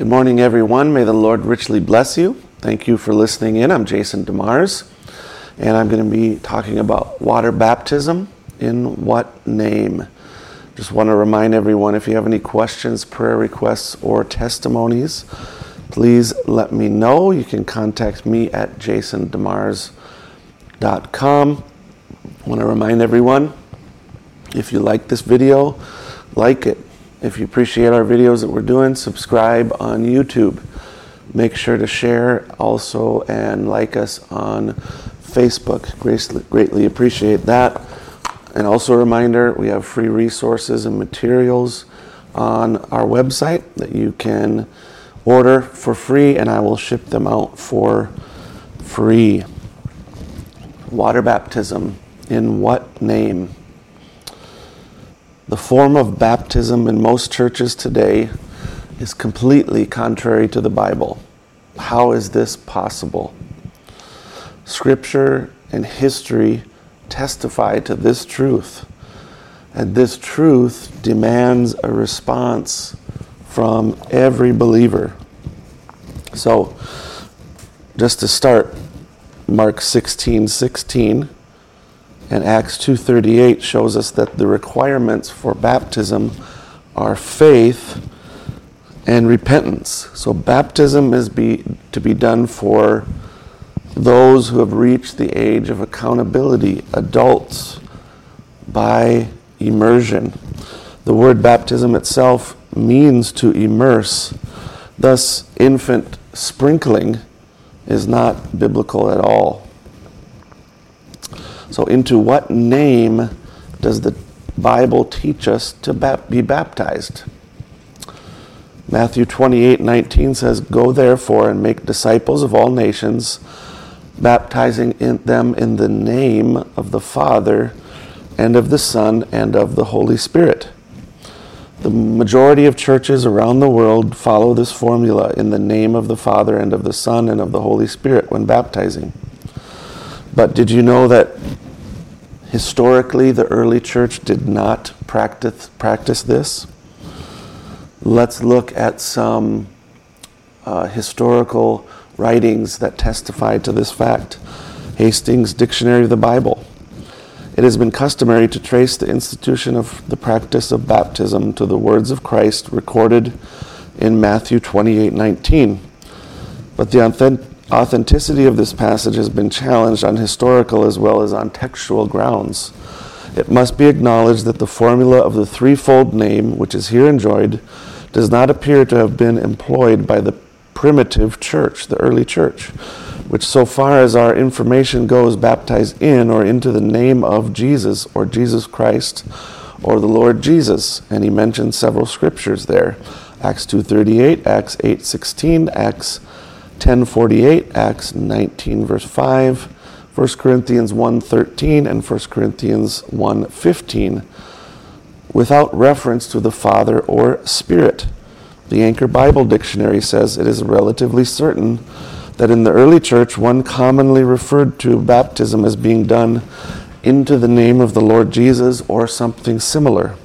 Good morning, everyone. May the Lord richly bless you. Thank you for listening in. I'm Jason DeMars, and I'm going to be talking about water baptism in what name. Just want to remind everyone if you have any questions, prayer requests, or testimonies, please let me know. You can contact me at jasondemars.com. I want to remind everyone if you like this video, like it if you appreciate our videos that we're doing, subscribe on YouTube. Make sure to share also and like us on Facebook. Greatly, greatly appreciate that. And also a reminder we have free resources and materials on our website that you can order for free, and I will ship them out for free. Water baptism. In what name? The form of baptism in most churches today is completely contrary to the Bible. How is this possible? Scripture and history testify to this truth, and this truth demands a response from every believer. So, just to start, Mark 16 16 and Acts 2:38 shows us that the requirements for baptism are faith and repentance. So baptism is be, to be done for those who have reached the age of accountability, adults, by immersion. The word baptism itself means to immerse. Thus, infant sprinkling is not biblical at all. So, into what name does the Bible teach us to be baptized? Matthew 28 19 says, Go therefore and make disciples of all nations, baptizing in them in the name of the Father and of the Son and of the Holy Spirit. The majority of churches around the world follow this formula in the name of the Father and of the Son and of the Holy Spirit when baptizing. But did you know that historically the early church did not practice, practice this? Let's look at some uh, historical writings that testify to this fact. Hastings Dictionary of the Bible. It has been customary to trace the institution of the practice of baptism to the words of Christ recorded in Matthew 28:19. But the authentic authenticity of this passage has been challenged on historical as well as on textual grounds. It must be acknowledged that the formula of the threefold name, which is here enjoyed, does not appear to have been employed by the primitive church, the early church, which, so far as our information goes, baptized in or into the name of Jesus or Jesus Christ or the Lord Jesus. And he mentions several scriptures there. Acts 2:38, Acts 8:16, Acts 1048, Acts 19, verse 5, 1 Corinthians 1.13, and 1 Corinthians 1.15, without reference to the Father or Spirit. The Anchor Bible Dictionary says it is relatively certain that in the early church, one commonly referred to baptism as being done into the name of the Lord Jesus or something similar.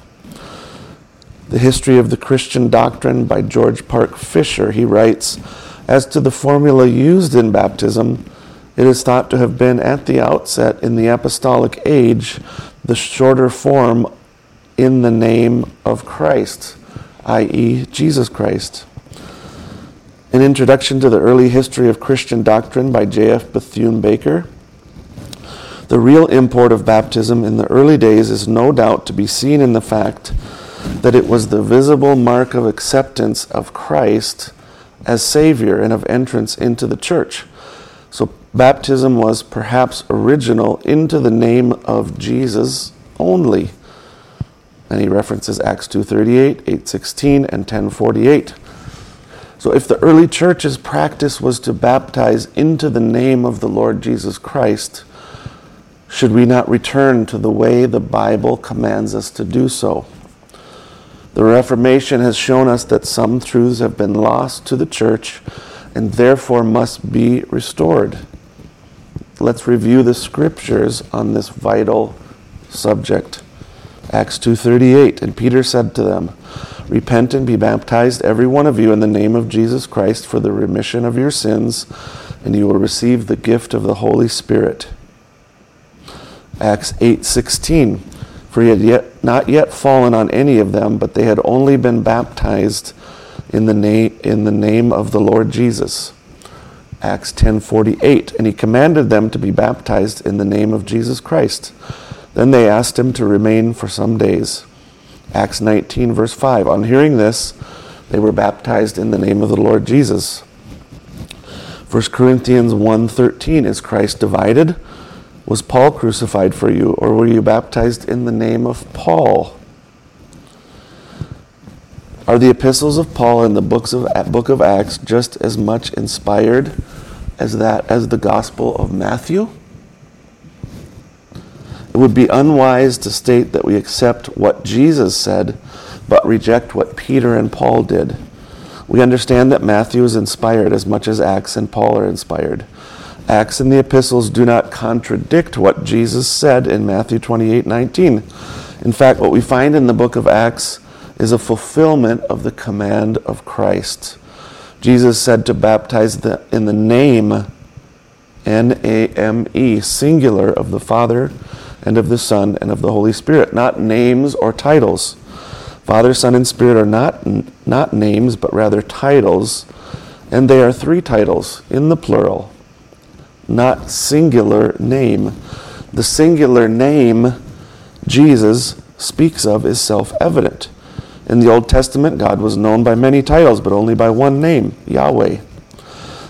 The History of the Christian Doctrine by George Park Fisher, he writes, as to the formula used in baptism, it is thought to have been at the outset in the apostolic age the shorter form in the name of Christ, i.e., Jesus Christ. An introduction to the early history of Christian doctrine by J.F. Bethune Baker. The real import of baptism in the early days is no doubt to be seen in the fact that it was the visible mark of acceptance of Christ as Savior and of entrance into the church. So baptism was perhaps original into the name of Jesus only. And he references Acts 2:38, 8:16 and 10:48. So if the early church's practice was to baptize into the name of the Lord Jesus Christ, should we not return to the way the Bible commands us to do so? The Reformation has shown us that some truths have been lost to the church and therefore must be restored. Let's review the scriptures on this vital subject. Acts 2:38 and Peter said to them, Repent and be baptized every one of you in the name of Jesus Christ for the remission of your sins and you will receive the gift of the Holy Spirit. Acts 8:16 For he had yet, not yet fallen on any of them but they had only been baptized in the name in the name of the Lord Jesus. Acts 10:48 and he commanded them to be baptized in the name of Jesus Christ. Then they asked him to remain for some days. Acts 19, verse 5. On hearing this, they were baptized in the name of the Lord Jesus. 1 Corinthians 1:13 Is Christ divided? Was Paul crucified for you, or were you baptized in the name of Paul? Are the epistles of Paul and the books of book of Acts just as much inspired as that as the Gospel of Matthew? It would be unwise to state that we accept what Jesus said, but reject what Peter and Paul did. We understand that Matthew is inspired as much as Acts and Paul are inspired. Acts and the epistles do not contradict what Jesus said in Matthew 28 19. In fact, what we find in the book of Acts is a fulfillment of the command of Christ. Jesus said to baptize the, in the name, N A M E, singular, of the Father and of the Son and of the Holy Spirit, not names or titles. Father, Son, and Spirit are not, not names, but rather titles, and they are three titles in the plural, not singular name. The singular name Jesus speaks of is self evident. In the Old Testament, God was known by many titles, but only by one name, Yahweh.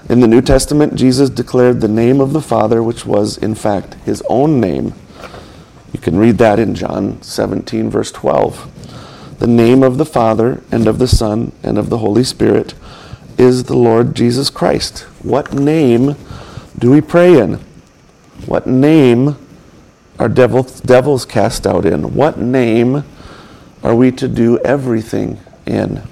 In the New Testament, Jesus declared the name of the Father, which was, in fact, his own name. You can read that in John 17, verse 12. The name of the Father and of the Son and of the Holy Spirit is the Lord Jesus Christ. What name do we pray in? What name are devils, devils cast out in? What name are we to do everything in?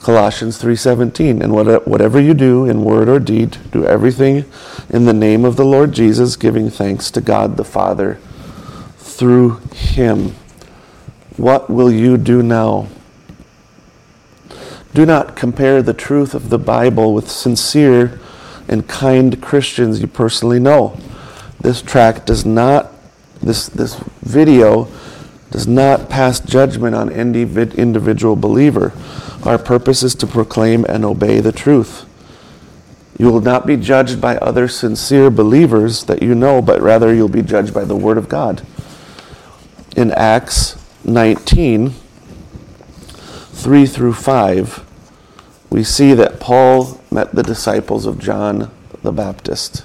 Colossians 3:17 and whatever you do in word or deed do everything in the name of the Lord Jesus giving thanks to God the Father through him what will you do now do not compare the truth of the Bible with sincere and kind Christians you personally know this track does not this this video does not pass judgment on any individual believer our purpose is to proclaim and obey the truth. You will not be judged by other sincere believers that you know, but rather you'll be judged by the Word of God. In Acts 19, 3 through 5, we see that Paul met the disciples of John the Baptist.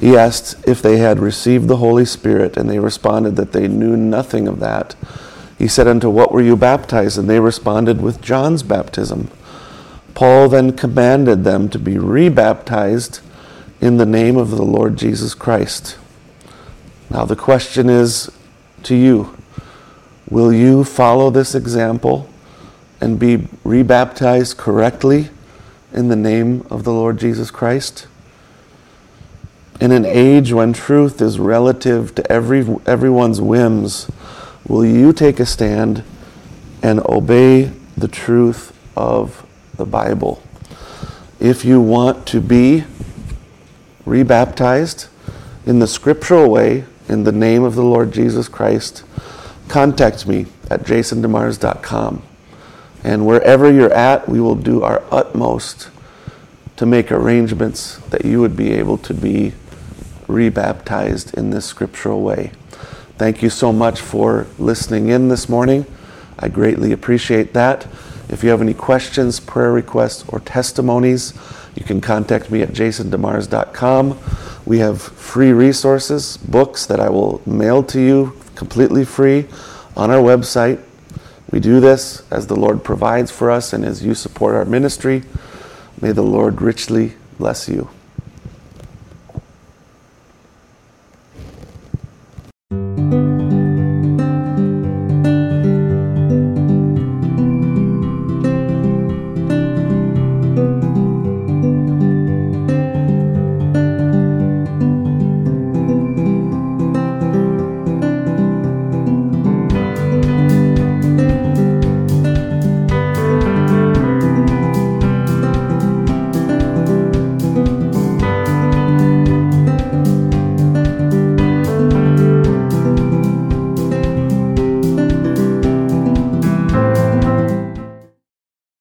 He asked if they had received the Holy Spirit, and they responded that they knew nothing of that he said, Unto what were you baptized? And they responded, With John's baptism. Paul then commanded them to be rebaptized in the name of the Lord Jesus Christ. Now, the question is to you Will you follow this example and be rebaptized correctly in the name of the Lord Jesus Christ? In an age when truth is relative to every, everyone's whims, Will you take a stand and obey the truth of the Bible? If you want to be rebaptized in the scriptural way, in the name of the Lord Jesus Christ, contact me at jasondemars.com. And wherever you're at, we will do our utmost to make arrangements that you would be able to be rebaptized in this scriptural way. Thank you so much for listening in this morning. I greatly appreciate that. If you have any questions, prayer requests, or testimonies, you can contact me at jasondemars.com. We have free resources, books that I will mail to you completely free on our website. We do this as the Lord provides for us and as you support our ministry. May the Lord richly bless you.